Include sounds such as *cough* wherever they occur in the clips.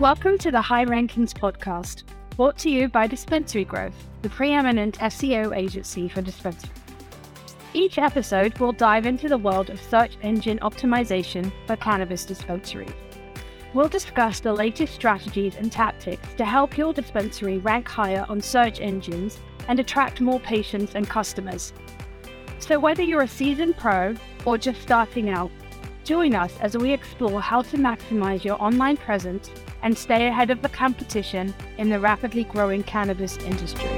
Welcome to the High Rankings podcast, brought to you by Dispensary Growth, the preeminent SEO agency for dispensaries. Each episode will dive into the world of search engine optimization for cannabis dispensaries. We'll discuss the latest strategies and tactics to help your dispensary rank higher on search engines and attract more patients and customers. So, whether you're a seasoned pro or just starting out, join us as we explore how to maximize your online presence and stay ahead of the competition in the rapidly growing cannabis industry.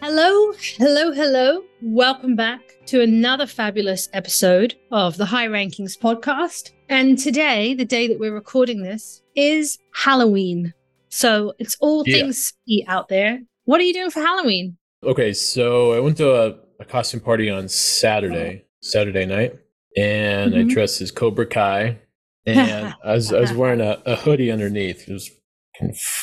Hello, hello, hello. Welcome back to another fabulous episode of the High Rankings podcast. And today, the day that we're recording this, is Halloween. So it's all Yeah. things out there. What are you doing for Halloween? Okay, so I went to a, a costume party on Saturday, Saturday night, and I Mhm. dressed as Cobra Kai, and *laughs* I was I was wearing a, a hoodie underneath. It was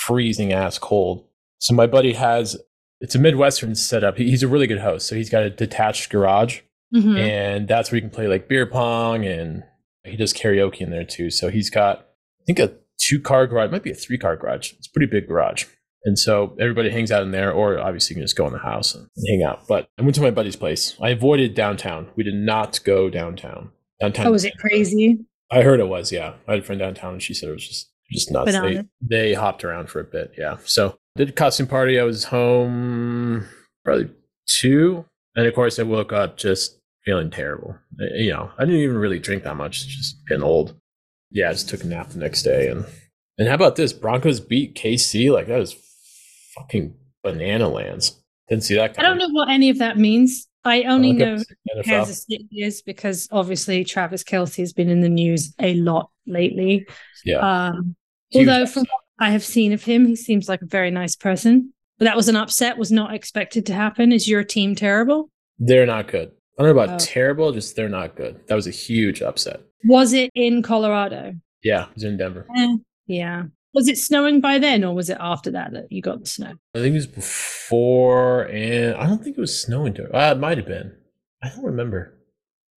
freezing ass cold. So my buddy has it's a Midwestern setup. He- He's a really good host, so he's got a detached garage, Mhm. and that's where you can play like beer pong, and he does karaoke in there too. So he's got I think a two car garage, might be a three car garage. It's a pretty big garage. And so everybody hangs out in there, or obviously you can just go in the house and hang out. But I went to my buddy's place. I avoided downtown. We did not go downtown. Downtown. Oh, was it crazy? I heard it was, yeah. I had a friend downtown and she said it was just just nuts. They, um, they hopped around for a bit, yeah. So did a costume party. I was home probably two. And of course I woke up just feeling terrible. You know, I didn't even really drink that much, just getting old. Yeah, I just took a nap the next day and and how about this? Broncos beat KC? Like that was fucking banana lands. Didn't see that I don't know what any of that means. I only know. Kansas City is because obviously Travis Kelce has been in the news a lot lately. Yeah. Um, although from what I have seen of him, he seems like a very nice person. But that was an upset, was not expected to happen. Is your team terrible? They're not good. I don't know about Oh. terrible, just they're not good. That was a huge upset. Was it in Colorado? Yeah, it was in Denver. Eh, yeah. Was it snowing by then or was it after that that you got the snow? I think it was before, and I don't think it was snowing during. Uh, it might have been. I don't remember.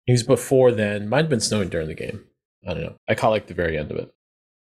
It was before then. Might have been snowing during the game. I don't know. I caught like the very end of it.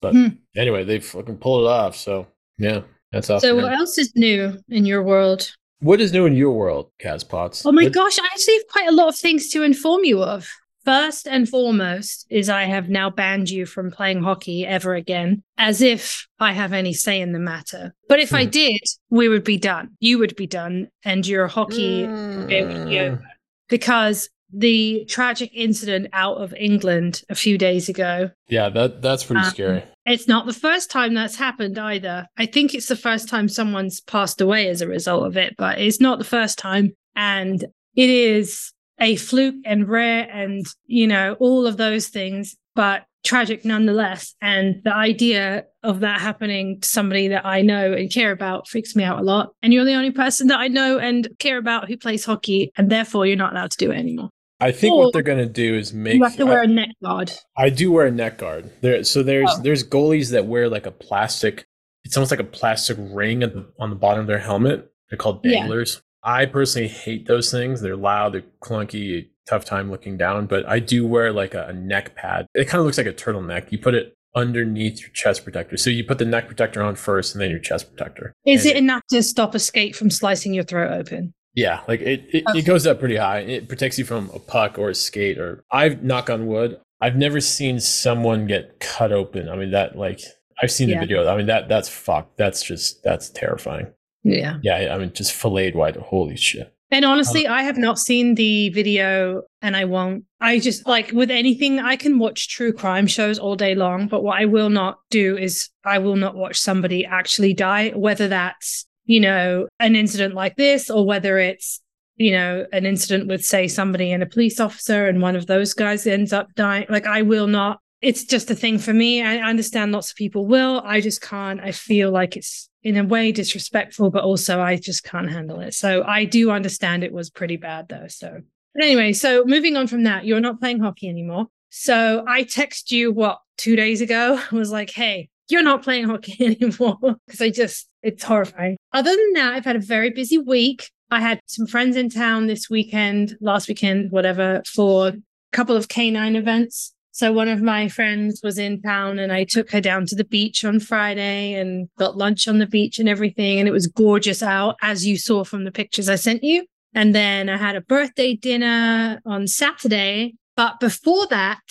But Hmm. anyway, they fucking pulled it off. So yeah, that's awesome. So what else is new in your world? what is new in your world, Kaz Potts? Oh my What- gosh, I actually have quite a lot of things to inform you of. First and foremost is I have now banned you from playing hockey ever again, as if I have any say in the matter. But if I Hmm. did, we would be done. You would be done, and your hockey career would be Mm. over. Because the tragic incident out of England a few days ago Yeah, that that's pretty Um, scary. it's not the first time that's happened either. I think it's the first time someone's passed away as a result of it, but it's not the first time. And it is a fluke and rare and, you know, all of those things, but tragic nonetheless. And the idea of that happening to somebody that I know and care about freaks me out a lot. And you're the only person that I know and care about who plays hockey, and therefore you're not allowed to do it anymore. I think or- what they're gonna do is make. you have to wear a neck guard. I do wear a neck guard. There, so there's Oh. there's goalies that wear like a plastic. It's almost like a plastic ring at the, on the bottom of their helmet. They're called danglers. I personally hate those things. They're loud. They're clunky. Tough time looking down. But I do wear like a, a neck pad. It kind of looks like a turtleneck. You put it underneath your chest protector. So you put the neck protector on first, and then your chest protector. Is And it enough to stop a skate from slicing your throat open? Yeah, like it, it, Okay. it goes up pretty high. It protects you from a puck or a skate or I've knock on wood. I've never seen someone get cut open. I mean that like I've seen Yeah. the video. I mean that that's fucked. That's just that's terrifying. Yeah. Yeah, I mean just filleted wide. Holy shit. And honestly, um, I have not seen the video and I won't. I just like with anything, I can watch true crime shows all day long, but what I will not do is I will not watch somebody actually die, whether that's, you know, an incident like this or whether it's, you know, an incident with, say, somebody and a police officer and one of those guys ends up dying. Like, I will not. It's just a thing for me. I understand lots of people will. I just can't. I feel like it's in a way disrespectful, but also I just can't handle it. So I do understand it was pretty bad though. So, but anyway, so moving on from that, you're not playing hockey anymore. So I text you what two days ago *laughs* was like, hey, you're not playing hockey *laughs* anymore because I just it's horrifying. Other than that, I've had a very busy week. I had some friends in town this weekend, last weekend, whatever, for a couple of canine events. So one of my friends was in town and I took her down to the beach on Friday and got lunch on the beach and everything. And it was gorgeous out, as you saw from the pictures I sent you. And then I had a birthday dinner on Saturday. But before that,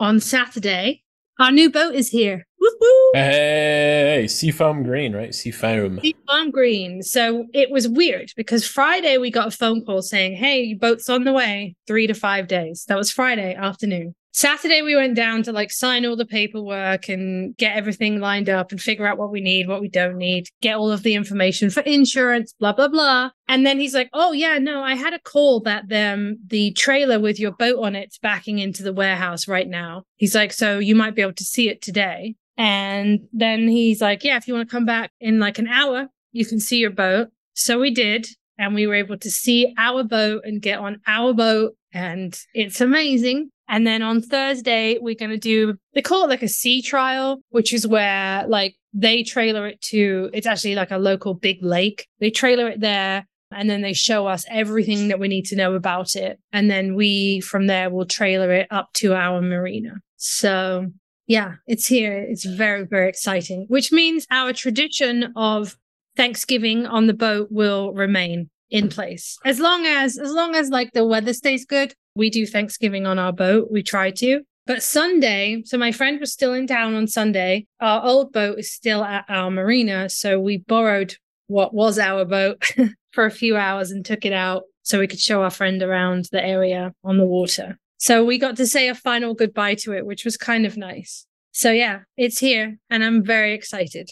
on Saturday, our new boat is here. Woo-hoo! Hey, Seafoam Green, right? Seafoam. Seafoam Green. So it was weird because Friday we got a phone call saying, Hey, your boat's on the way, three to five days. That was Friday afternoon. Saturday we went down to like sign all the paperwork and get everything lined up and figure out what we need, what we don't need, get all of the information for insurance, blah blah blah. And then he's like, "Oh yeah, no, I had a call that the the trailer with your boat on it's backing into the warehouse right now." He's like, "So you might be able to see it today." And then he's like, "Yeah, if you want to come back in like an hour, you can see your boat." So we did, and we were able to see our boat and get on our boat and it's amazing. And then on Thursday, we're going to do, they call it like a sea trial, which is where like they trailer it to, it's actually like a local big lake. They trailer it there and then they show us everything that we need to know about it. And then we from there will trailer it up to our marina. So yeah, it's here. It's very, very exciting, which means our tradition of Thanksgiving on the boat will remain in place as long as as long as like the weather stays good we do thanksgiving on our boat. We try to. But sunday so my friend was still in town on sunday. Our old boat is still at our marina so we borrowed what was our boat *laughs* for a few hours and took it out so we could show our friend around the area on the water. So we got to say a final goodbye to it which was kind of nice. So yeah it's here and i'm very excited.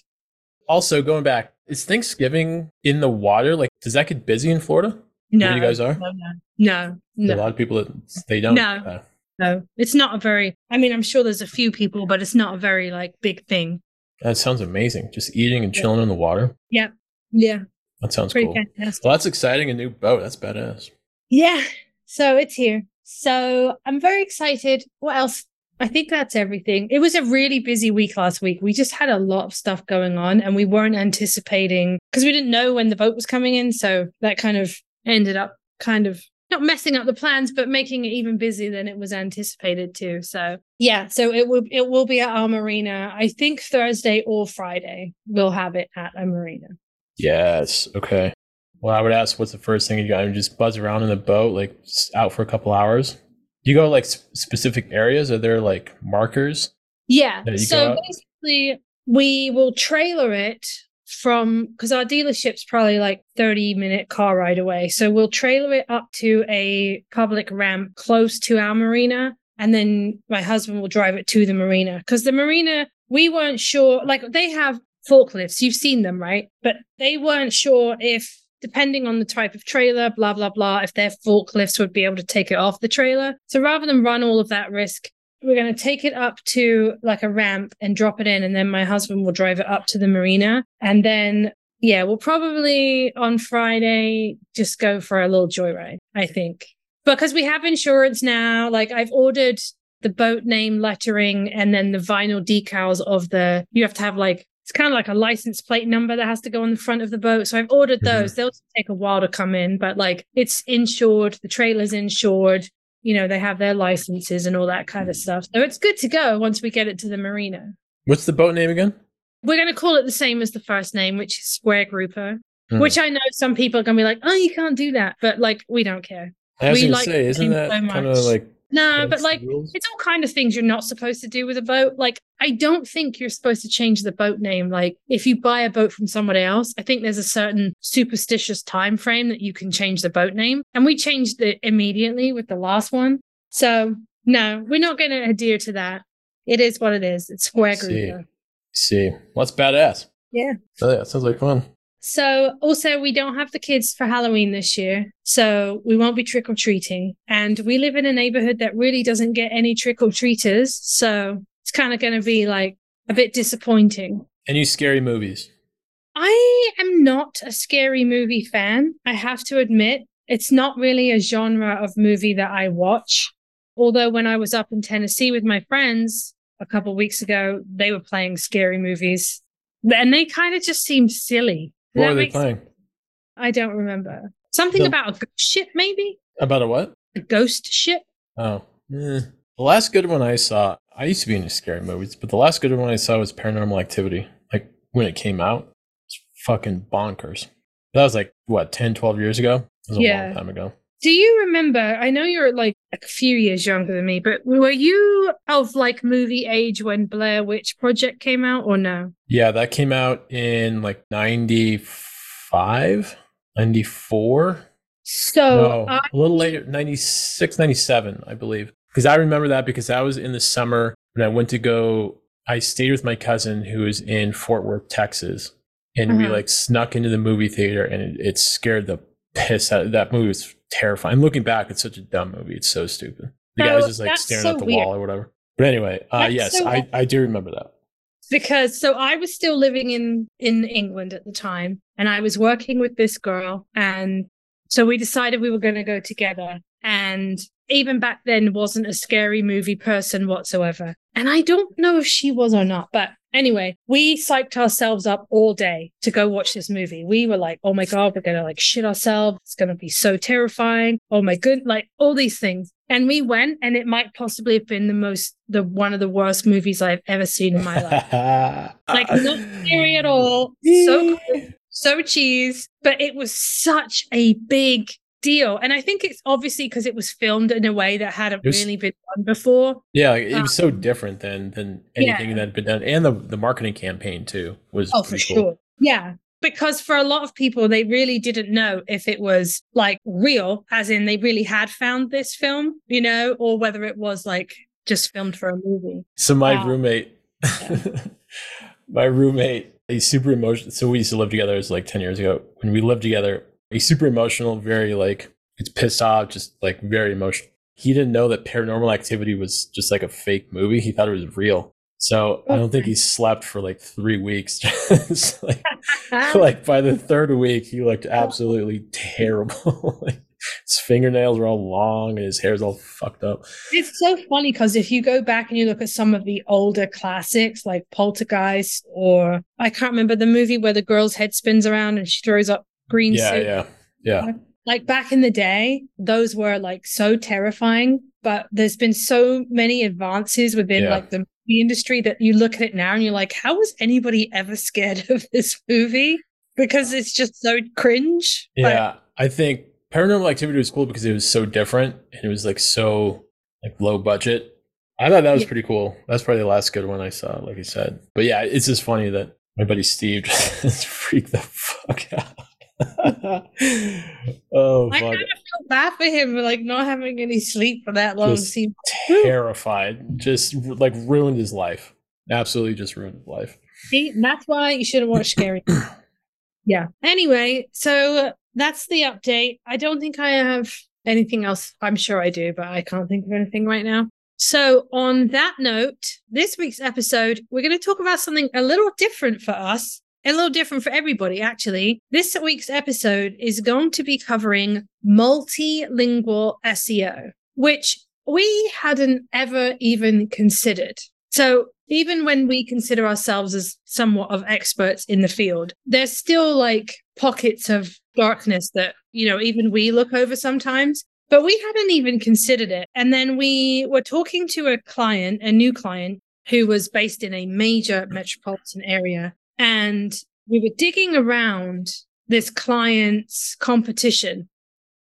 Also going back is Thanksgiving in the water? Like, does that get busy in Florida? No, you guys are? No, no, no. A lot of people that they don't. No. Uh, no, it's not a very. I mean, I'm sure there's a few people, but it's not a very like big thing. that sounds amazing. Just eating and chilling in the water. Yeah, yeah, That sounds pretty cool. fantastic. Well, that's exciting. A new boat. That's badass. Yeah, so it's here. So I'm very excited. What else? I think that's everything. It was a really busy week last week. We just had a lot of stuff going on and we weren't anticipating because we didn't know when the boat was coming in. So that kind of ended up kind of not messing up the plans, but making it even busier than it was anticipated to. So yeah, so it will it will be at our marina. I think Thursday or Friday we'll have it at a marina. Yes. Okay. Well, I would ask, what's the first thing you got? You just buzz around in the boat, like out for a couple hours. Do you go like s- specific areas? Are there like markers? Yeah. So basically, we will trailer it from because our dealership's probably like 30 minute car ride away. So we'll trailer it up to a public ramp close to our marina. And then my husband will drive it to the marina because the marina, we weren't sure, like they have forklifts. You've seen them, right? But they weren't sure if, depending on the type of trailer, blah, blah, blah, if their forklifts would be able to take it off the trailer. So rather than run all of that risk, we're going to take it up to like a ramp and drop it in and then my husband will drive it up to the marina. And then yeah we'll probably on friday just go for a little joyride i think. Because we have insurance now like i've ordered the boat name lettering and then the vinyl decals of the you have to have like it's kind of like a license plate number that has to go on the front of the boat. So i've ordered Mhm. those. They'll take a while to come in but like it's insured the trailer's insured you know, they have their licenses and all that kind of stuff. So it's good to go once we get it to the marina. What's the boat name again? We're going to call it the same as the first name, which is Square Grouper, Hmm. which I know some people are going to be like, oh, you can't do that. But like, we don't care. I was we like say, isn't that so kind of like No, but like, rules? it's all kind of things you're not supposed to do with a boat. Like, I don't think you're supposed to change the boat name. Like, if you buy a boat from somebody else, I think there's a certain superstitious time frame that you can change the boat name. And we changed it immediately with the last one. So no, we're not going to adhere to that. It is what it is. It's Square See. Grouper. see. Well, that's badass. Yeah. Oh, yeah, sounds like fun. So also we don't have the kids for Halloween this year. So we won't be trick or treating. And we live in a neighborhood that really doesn't get any trick or treaters. So it's kind of going to be like a bit disappointing. Any scary movies? I am not a scary movie fan. I have to admit, it's not really a genre of movie that I watch. Although when I was up in Tennessee with my friends a couple weeks ago, they were playing scary movies. And they kind of just seemed silly. What are they make sense? playing? I don't remember. Something The- about a ghost ship, maybe? About a what? A ghost ship? Oh, eh. the last good one I saw, I used to be into scary movies, but the last good one I saw was Paranormal Activity. Like when it came out, it's fucking bonkers. That was like what 10, 12 years ago. It was a Yeah. long time ago. Do you remember? I know you're like a few years younger than me, but were you of like movie age when Blair Witch Project came out or no? Yeah, that came out in like 95, 94. So no, I, a little later, 96, 97, I believe. Because I remember that because that was in the summer when I went to go. I stayed with my cousin who was in Fort Worth, Texas, and we Uh-huh. like snuck into the movie theater, and it, it scared the piss out. That movie was terrifying. Looking back, it's such a dumb movie. It's so stupid. The So, guy's just like staring so at the weird. wall or whatever. But anyway, uh, yes, so I, I do remember that. because so I was still living in in England at the time, and I was working with this girl, and so we decided we were going to go together. And even back then, wasn't a scary movie person whatsoever. And I don't know if she was or not, but anyway, we psyched ourselves up all day to go watch this movie. We were like, "Oh my god, we're gonna like shit ourselves. It's gonna be so terrifying. Oh my good, like all these things." And we went, and it might possibly have been the most, the one of the worst movies I've ever seen in my life. *laughs* like not *laughs* scary at all. So cool, so cheese, but it was such a big deal. And I think it's obviously because it was filmed in a way that hadn't was- really been done before. Yeah, it was so um, different than than anything Yeah. that had been done, and the the marketing campaign too was. Oh, for cool. sure. Yeah. Because for a lot of people, they really didn't know if it was like real, as in they really had found this film, you know, or whether it was like just filmed for a movie. So my Wow. roommate, *laughs* my roommate, he's super emotional. So we used to live together. It was like ten years ago. When we lived together, he's super emotional, very like it's pissed off, just like very emotional. He didn't know that Paranormal Activity was just like a fake movie. He thought it was real. So I don't think he slept for like three weeks. *laughs* Like, *laughs* like by the third week, he looked absolutely terrible. *laughs* like, his fingernails were all long and his hair's all fucked up. It's so funny because if you go back and you look at some of the older classics like Poltergeist or I can't remember the movie where the girl's head spins around and she throws up green Yeah, soup. yeah, yeah. Like back in the day, those were like so terrifying. But there's been so many advances within Yeah. like the movie industry that you look at it now and you're like, how was anybody ever scared *laughs* of this movie? Because it's just so cringe. Like, Yeah, I think Paranormal Activity was cool because it was so different and it was like so like low budget. I thought that was Yeah. pretty cool. That's probably the last good one I saw, like I said. But yeah, it's just funny that my buddy Steve *laughs* just freaked the fuck out. *laughs* oh I kind of felt bad for him, like not having any sleep for that long. Just- seemed Terrified, just like ruined his life. Absolutely, just ruined his life. See, that's why you shouldn't watch scary. *clears throat* yeah. Anyway, so that's the update. I don't think I have anything else. I'm sure I do, but I can't think of anything right now. So, on that note, this week's episode, we're going to talk about something a little different for us, a little different for everybody, actually. This week's episode is going to be covering multilingual SEO, which we hadn't ever even considered. So, even when we consider ourselves as somewhat of experts in the field, there's still like pockets of darkness that, you know, even we look over sometimes. But we hadn't even considered it. And then we were talking to a client, a new client who was based in a major metropolitan area. And we were digging around this client's competition.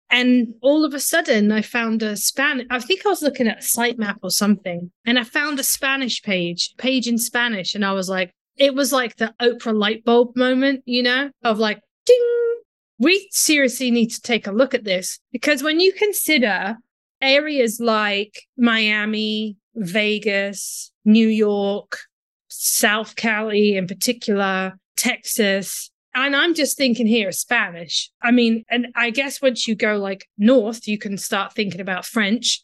And all of a sudden, I found a Spanish. I think I was looking at a sitemap or something, and I found a Spanish page, page in Spanish, and I was like, it was like the Oprah light bulb moment, you know, of like, ding. We seriously need to take a look at this because when you consider areas like Miami, Vegas, New York, South Cali in particular, Texas, and I'm just thinking here Spanish. I mean, and I guess once you go like north, you can start thinking about French,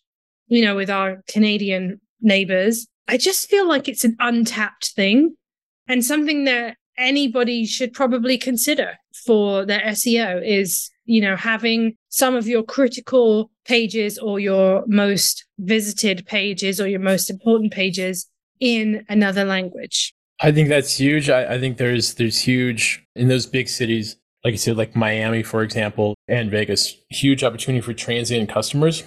you know, with our Canadian neighbors. I just feel like it's an untapped thing and something that anybody should probably consider for their SEO is, you know, having some of your critical pages or your most visited pages or your most important pages in another language. I think that's huge. I, I think there's there's huge in those big cities, like you said, like Miami, for example, and Vegas, huge opportunity for transient customers.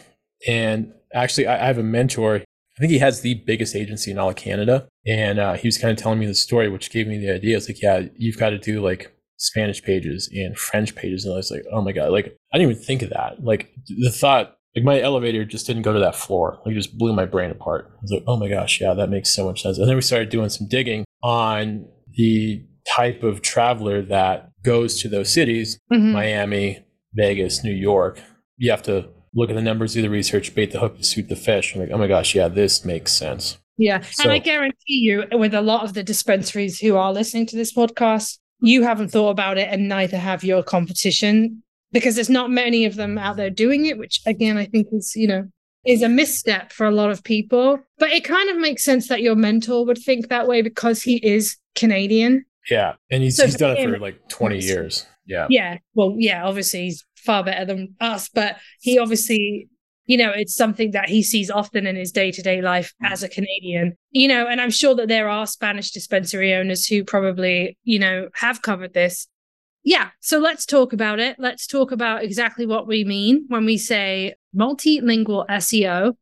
And actually, I, I have a mentor. I think he has the biggest agency in all of Canada. And uh, he was kind of telling me the story, which gave me the idea. It's like, yeah, you've got to do like Spanish pages and French pages. And I was like, oh my God, like I didn't even think of that. Like the thought, like my elevator just didn't go to that floor. Like it just blew my brain apart. I was like, oh my gosh, yeah, that makes so much sense. And then we started doing some digging on the type of traveler that goes to those cities, Mhm. Miami, Vegas, New York. You have to look at the numbers, do the research, bait the hook to suit the fish. I'm like, oh my gosh, yeah, this makes sense. Yeah. So- and I guarantee you, with a lot of the dispensaries who are listening to this podcast, you haven't thought about it, and neither have your competition because there's not many of them out there doing it, which again, I think is, you know, is a misstep for a lot of people. But it kind of makes sense that your mentor would think that way because he is Canadian. Yeah. And he's, So he's done it for for like 20 years. Yeah. Yeah. Well, yeah, obviously he's far better than us, but he obviously, you know, it's something that he sees often in his day to day life mm. as a Canadian, you know, and I'm sure that there are Spanish dispensary owners who probably, you know, have covered this. Yeah. So let's talk about it. Let's talk about exactly what we mean when we say multilingual SEO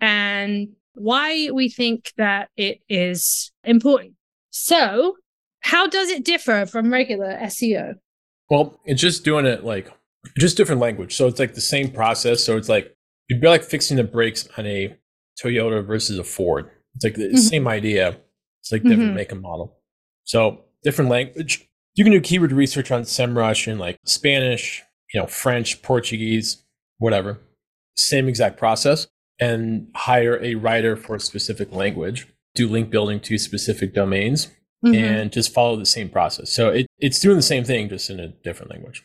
and why we think that it is important. So, how does it differ from regular SEO? Well, it's just doing it like just different language. So it's like the same process. So it's like it'd be like fixing the brakes on a Toyota versus a Ford. It's like the Mhm. same idea. It's like different Mhm. make and model. So different language. You can do keyword research on SEMrush in like Spanish, you know, French, Portuguese, whatever. Same exact process. And hire a writer for a specific language. Do link building to specific domains Mhm. and just follow the same process. So it, it's doing the same thing, just in a different language.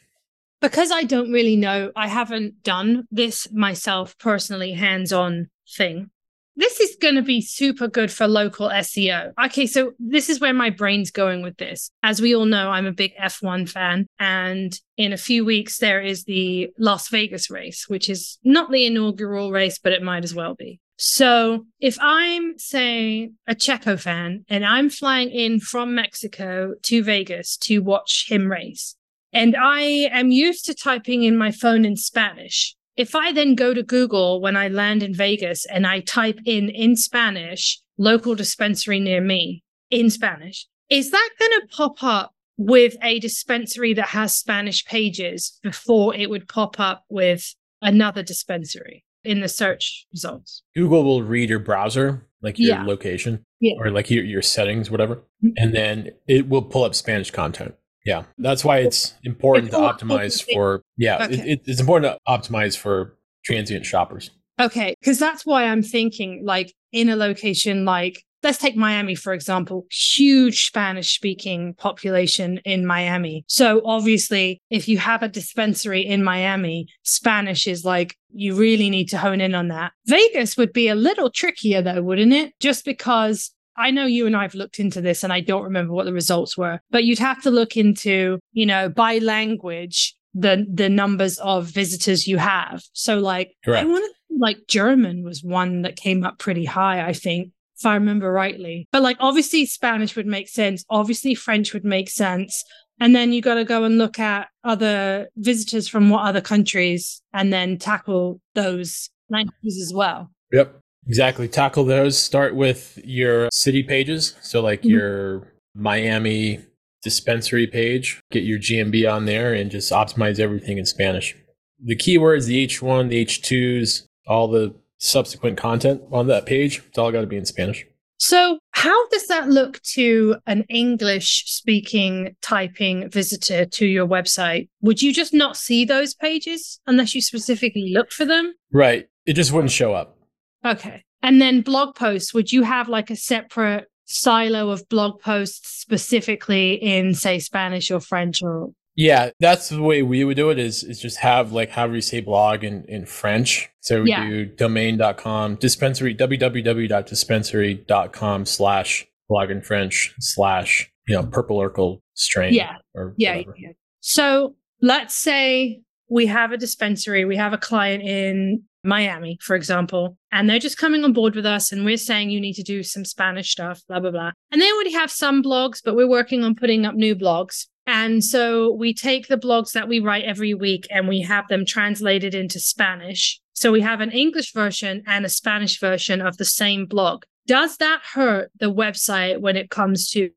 because I don't really know, I haven't done this myself personally, hands on thing. This is going to be super good for local SEO. Okay, so this is where my brain's going with this. As we all know, I'm a big F1 fan. And in a few weeks, there is the Las Vegas race, which is not the inaugural race, but it might as well be. So if I'm, say, a Checo fan and I'm flying in from Mexico to Vegas to watch him race, and I am used to typing in my phone in Spanish. If I then go to Google when I land in Vegas and I type in in Spanish, local dispensary near me in Spanish, is that going to pop up with a dispensary that has Spanish pages before it would pop up with another dispensary in the search results? Google will read your browser, like your Yeah. location Yeah. or like your, your settings, whatever, Mhm. and then it will pull up Spanish content. Yeah, that's why it's important to optimize for. Yeah, Okay. it, it's important to optimize for transient shoppers. Okay, because that's why I'm thinking like in a location like let's take Miami for example, huge Spanish speaking population in Miami. So obviously, if you have a dispensary in Miami, Spanish is like you really need to hone in on that. Vegas would be a little trickier though, wouldn't it? Just because I know you and I have looked into this and I don't remember what the results were, but you'd have to look into, you know, by language the the numbers of visitors you have. So like I want to like German was one that came up pretty high, I think, if I remember rightly. But like obviously Spanish would make sense. Obviously French would make sense. And then you got to go and look at other visitors from what other countries and then tackle those languages as well. Yep, exactly. Tackle those. Start with your city pages. So like Mhm. your Miami dispensary page. Get your GMB on there and just optimize everything in Spanish. The keywords, the H1, the H2s, all the subsequent content on that page, it's all got to be in Spanish. So, how does that look to an English speaking typing visitor to your website? Would you just not see those pages unless you specifically look for them? Right. It just wouldn't show up. Okay. And then blog posts, would you have like a separate silo of blog posts specifically in, say, Spanish or French or? Yeah, that's the way we would do it is is just have like however you say blog in, in French. So we Yeah. do domain.com, dispensary, www.dispensary.com slash blog in French slash, you know, purple Urkle strain. Yeah. Or Yeah, yeah. So let's say we have a dispensary, we have a client in Miami, for example, and they're just coming on board with us and we're saying you need to do some Spanish stuff, blah, blah, blah. And they already have some blogs, but we're working on putting up new blogs. And so we take the blogs that we write every week and we have them translated into Spanish. So we have an English version and a Spanish version of the same blog. Does that hurt the website when it comes to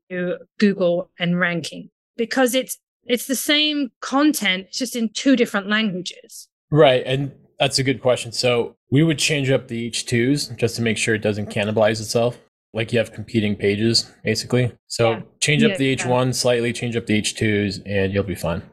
Google and ranking? Because it's it's the same content, it's just in two different languages. Right. And that's a good question. So we would change up the H2s just to make sure it doesn't cannibalize itself. Like you have competing pages, basically. So yeah. change up yeah, the H1 yeah. slightly, change up the H2s, and you'll be fine.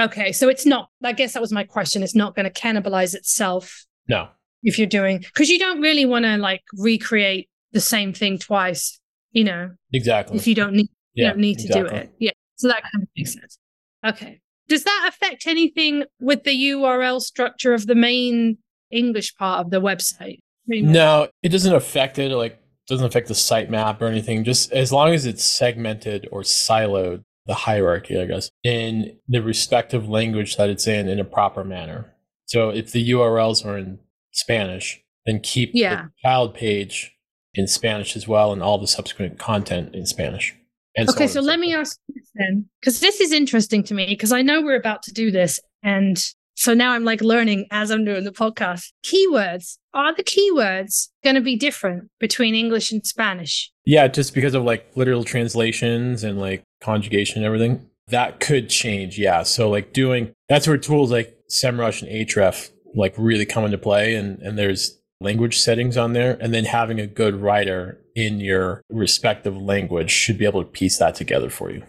Okay. So it's not, I guess that was my question. It's not going to cannibalize itself. No. If you're doing, because you don't really want to like recreate the same thing twice, you know? Exactly. If you don't need, you don't need to exactly. do it. Yeah. So that kind of makes sense. Okay. Does that affect anything with the URL structure of the main English part of the website? No, it doesn't affect it. Like, doesn't affect the sitemap or anything. Just as long as it's segmented or siloed, the hierarchy, I guess, in the respective language that it's in in a proper manner. So if the URLs are in Spanish, then keep yeah. the child page in Spanish as well, and all the subsequent content in Spanish. okay, so, so let me ask then, because this is interesting to me, because I know we're about to do this, and so now I'm like learning as I'm doing the podcast. Keywords are the keywords going to be different between English and Spanish? Yeah, just because of like literal translations and like conjugation and everything. That could change. Yeah. So like doing that's where tools like SEMrush and Ahrefs like really come into play and and there's language settings on there and then having a good writer in your respective language should be able to piece that together for you.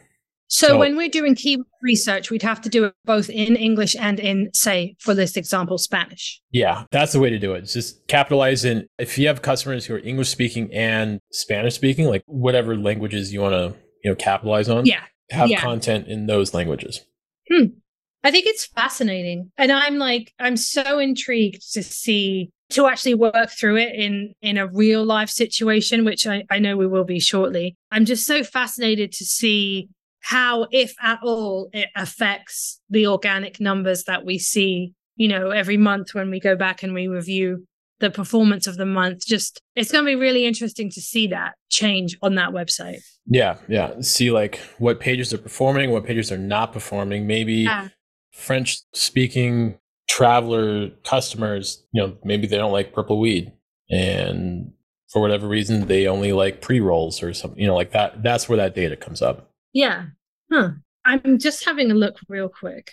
So, so, when we're doing keyword research, we'd have to do it both in English and in, say, for this example, Spanish. Yeah, that's the way to do it. just capitalize in. If you have customers who are English speaking and Spanish speaking, like whatever languages you want to, you know, capitalize on. Yeah. Have yeah. content in those languages. Hmm. I think it's fascinating, and I'm like, I'm so intrigued to see to actually work through it in in a real life situation, which I, I know we will be shortly. I'm just so fascinated to see how, if at all, it affects the organic numbers that we see, you know, every month when we go back and we review the performance of the month. Just it's going to be really interesting to see that change on that website. Yeah, yeah. See like what pages are performing, what pages are not performing. Maybe yeah. French speaking traveler customers, you know, maybe they don't like purple weed and for whatever reason they only like pre-rolls or something, you know, like that. That's where that data comes up. Yeah. Huh. I'm just having a look real quick.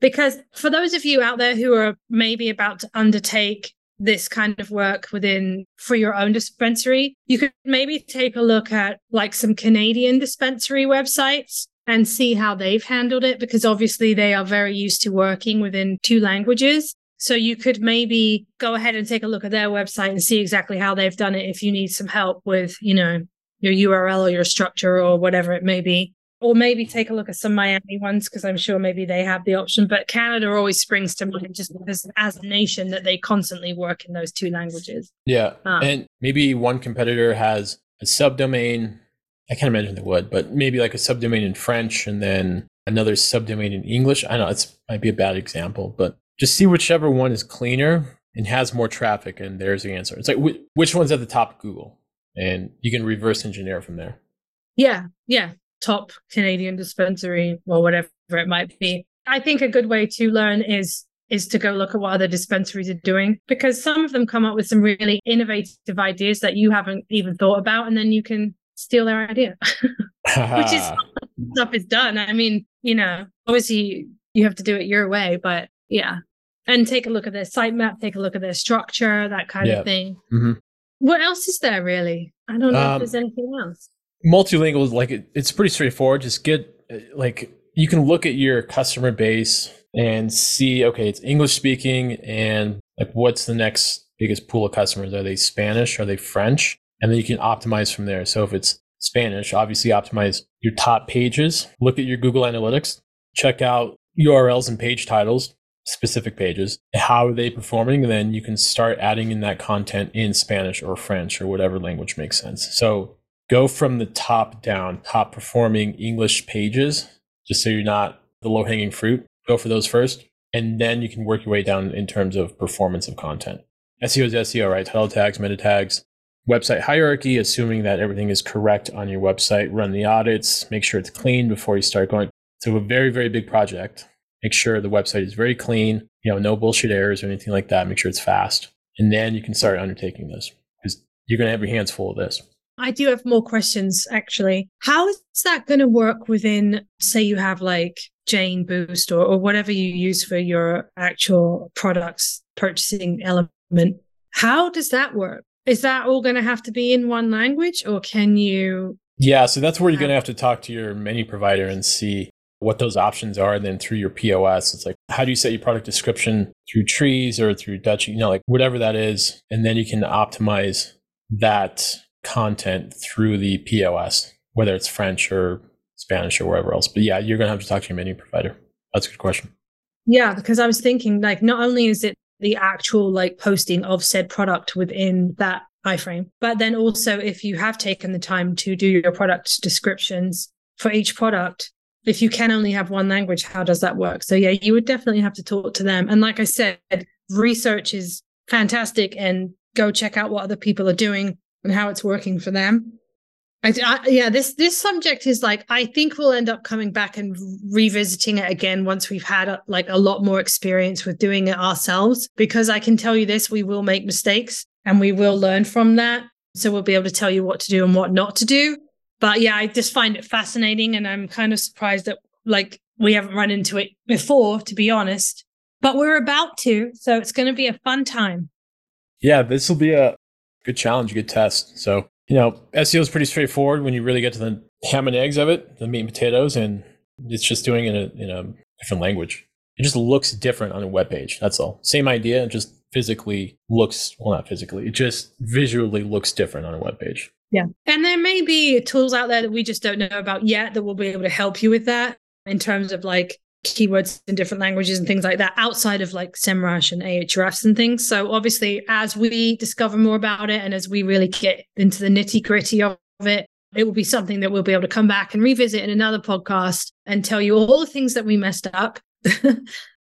Because for those of you out there who are maybe about to undertake this kind of work within for your own dispensary, you could maybe take a look at like some Canadian dispensary websites and see how they've handled it because obviously they are very used to working within two languages. So you could maybe go ahead and take a look at their website and see exactly how they've done it if you need some help with, you know, your URL or your structure or whatever it may be. Or maybe take a look at some Miami ones because I'm sure maybe they have the option. But Canada always springs to mind just because, as a nation, that they constantly work in those two languages. Yeah, um, and maybe one competitor has a subdomain. I can't imagine they would, but maybe like a subdomain in French and then another subdomain in English. I know it's might be a bad example, but just see whichever one is cleaner and has more traffic, and there's the answer. It's like which one's at the top of Google and you can reverse engineer from there. Yeah, yeah. Top Canadian dispensary or whatever it might be. I think a good way to learn is is to go look at what other dispensaries are doing because some of them come up with some really innovative ideas that you haven't even thought about and then you can steal their idea. *laughs* *laughs* Which is stuff is done. I mean, you know, obviously you have to do it your way, but yeah. And take a look at their sitemap, take a look at their structure, that kind yeah. of thing. Mm-hmm. What else is there really? I don't know um, if there's anything else. Multilingual is like it, it's pretty straightforward. Just get like you can look at your customer base and see okay, it's English speaking and like what's the next biggest pool of customers? Are they Spanish? Are they French? And then you can optimize from there. So if it's Spanish, obviously optimize your top pages. Look at your Google Analytics. Check out URLs and page titles specific pages. How are they performing? Then you can start adding in that content in Spanish or French or whatever language makes sense. So go from the top down, top performing English pages, just so you're not the low hanging fruit. Go for those first. And then you can work your way down in terms of performance of content. SEO is SEO, right? Title tags, meta tags, website hierarchy, assuming that everything is correct on your website. Run the audits, make sure it's clean before you start going So a very, very big project. Make sure the website is very clean, you know, no bullshit errors or anything like that. Make sure it's fast. And then you can start undertaking this because you're going to have your hands full of this. I do have more questions actually. How is that going to work within, say, you have like Jane Boost or, or whatever you use for your actual products purchasing element? How does that work? Is that all going to have to be in one language or can you? Yeah, so that's where you're going to have to talk to your menu provider and see what those options are. And then through your POS, it's like, how do you set your product description through Treez or through Dutch, you know, like whatever that is. And then you can optimize that content through the POS, whether it's French or Spanish or wherever else. But yeah, you're going to have to talk to your menu provider. That's a good question. Yeah, because I was thinking like not only is it the actual like posting of said product within that iframe, but then also if you have taken the time to do your product descriptions for each product, if you can only have one language, how does that work? So yeah, you would definitely have to talk to them. And like I said, research is fantastic and go check out what other people are doing and how it's working for them. I, I, yeah, this this subject is like I think we'll end up coming back and revisiting it again once we've had a, like a lot more experience with doing it ourselves. Because I can tell you this, we will make mistakes and we will learn from that. So we'll be able to tell you what to do and what not to do. But yeah, I just find it fascinating, and I'm kind of surprised that like we haven't run into it before, to be honest. But we're about to, so it's going to be a fun time. Yeah, this will be a good challenge, good test. So, you know, SEO is pretty straightforward when you really get to the ham and eggs of it, the meat and potatoes, and it's just doing it in a, in a different language. It just looks different on a web page. That's all. Same idea, just physically looks well, not physically. It just visually looks different on a web page. Yeah, and there may be tools out there that we just don't know about yet that will be able to help you with that in terms of like keywords in different languages and things like that outside of like SEMrush and Ahrefs and things. So obviously, as we discover more about it and as we really get into the nitty gritty of it, it will be something that we'll be able to come back and revisit in another podcast and tell you all the things that we messed up. *laughs*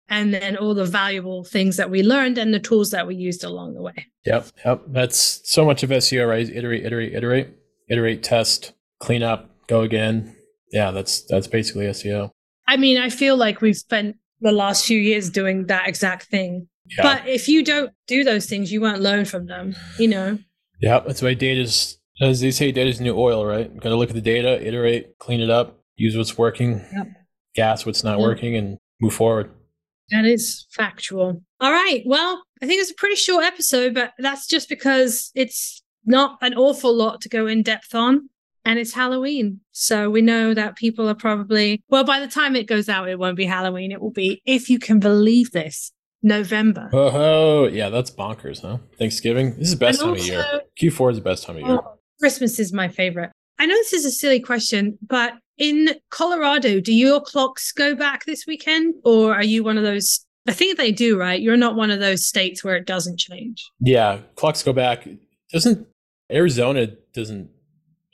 and then all the valuable things that we learned and the tools that we used along the way. Yep. Yep. That's so much of SEO, right? Iterate, iterate, iterate, iterate, test, clean up, go again. Yeah, that's that's basically SEO. I mean, I feel like we've spent the last few years doing that exact thing. Yeah. But if you don't do those things, you won't learn from them, you know? Yeah, that's why data's, as they say, data's new oil, right? Got to look at the data, iterate, clean it up, use what's working, yep. gas what's not yep. working, and move forward. That is factual. All right. Well, I think it's a pretty short episode, but that's just because it's not an awful lot to go in depth on and it's Halloween. So we know that people are probably, well, by the time it goes out, it won't be Halloween. It will be, if you can believe this, November. Oh, yeah, that's bonkers, huh? Thanksgiving. This is the best and time also, of year. Q4 is the best time of year. Oh, Christmas is my favorite. I know this is a silly question, but in Colorado, do your clocks go back this weekend or are you one of those? I think they do, right? You're not one of those states where it doesn't change. Yeah, clocks go back. Doesn't Arizona doesn't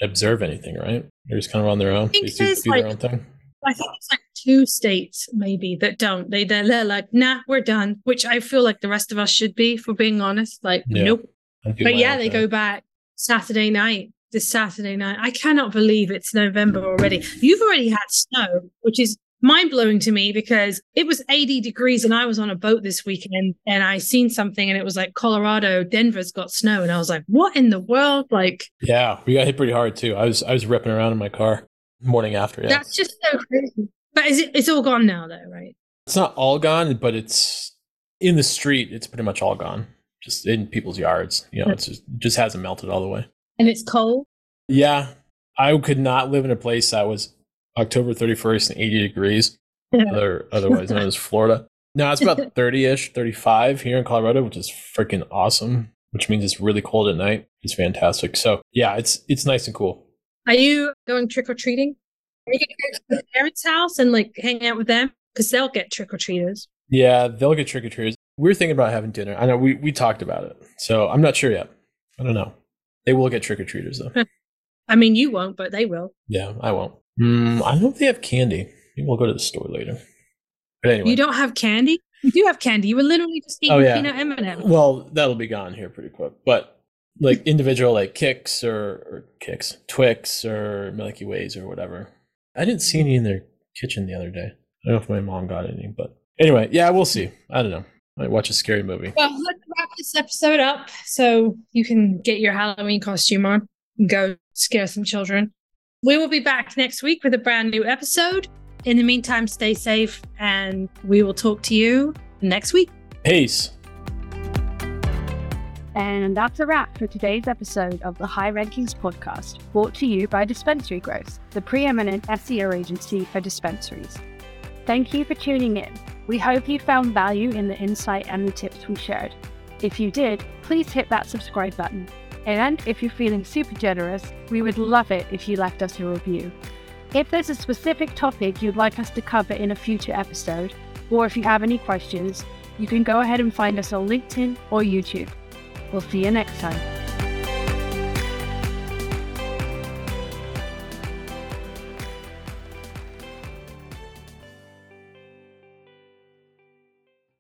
observe anything, right? They're just kind of on their own. They do, do like, their own thing. I think it's like two states maybe that don't. They they're, they're, like, nah, we're done. Which I feel like the rest of us should be, for being honest. Like, yeah, nope. But yeah, they that. go back Saturday night. This Saturday night. I cannot believe it's November already. You've already had snow, which is mind blowing to me because it was 80 degrees and I was on a boat this weekend and I seen something and it was like Colorado, Denver's got snow. And I was like, what in the world? Like, yeah, we got hit pretty hard too. I was, I was ripping around in my car morning after. Yeah. That's just so crazy. But is it, it's all gone now though, right? It's not all gone, but it's in the street. It's pretty much all gone just in people's yards. You know, it's just, it just hasn't melted all the way. And it's cold. Yeah. I could not live in a place that was October 31st and 80 degrees, other, otherwise known as Florida. Now it's about *laughs* 30 ish, 35 here in Colorado, which is freaking awesome, which means it's really cold at night. It's fantastic. So, yeah, it's it's nice and cool. Are you going trick or treating? Are you going to go to the parents' house and like hang out with them? Because they'll get trick or treaters. Yeah, they'll get trick or treaters. We're thinking about having dinner. I know we, we talked about it. So I'm not sure yet. I don't know. They will get trick or treaters though. *laughs* I mean, you won't, but they will. Yeah, I won't. Mm, I don't know if they have candy. Maybe we'll go to the store later. But anyway, you don't have candy. You do have candy. You were literally just eating oh, yeah. peanut M and M's. Well, that'll be gone here pretty quick. But like individual like kicks or, or Kix, Twix or Milky Ways or whatever. I didn't see any in their kitchen the other day. I don't know if my mom got any, but anyway, yeah, we'll see. I don't know. Might watch a scary movie. Well, let's wrap this episode up so you can get your Halloween costume on and go scare some children. We will be back next week with a brand new episode. In the meantime, stay safe and we will talk to you next week. Peace. And that's a wrap for today's episode of the High Rankings podcast, brought to you by Dispensary Growth, the preeminent SEO agency for dispensaries. Thank you for tuning in. We hope you found value in the insight and the tips we shared. If you did, please hit that subscribe button. And if you're feeling super generous, we would love it if you left us a review. If there's a specific topic you'd like us to cover in a future episode, or if you have any questions, you can go ahead and find us on LinkedIn or YouTube. We'll see you next time.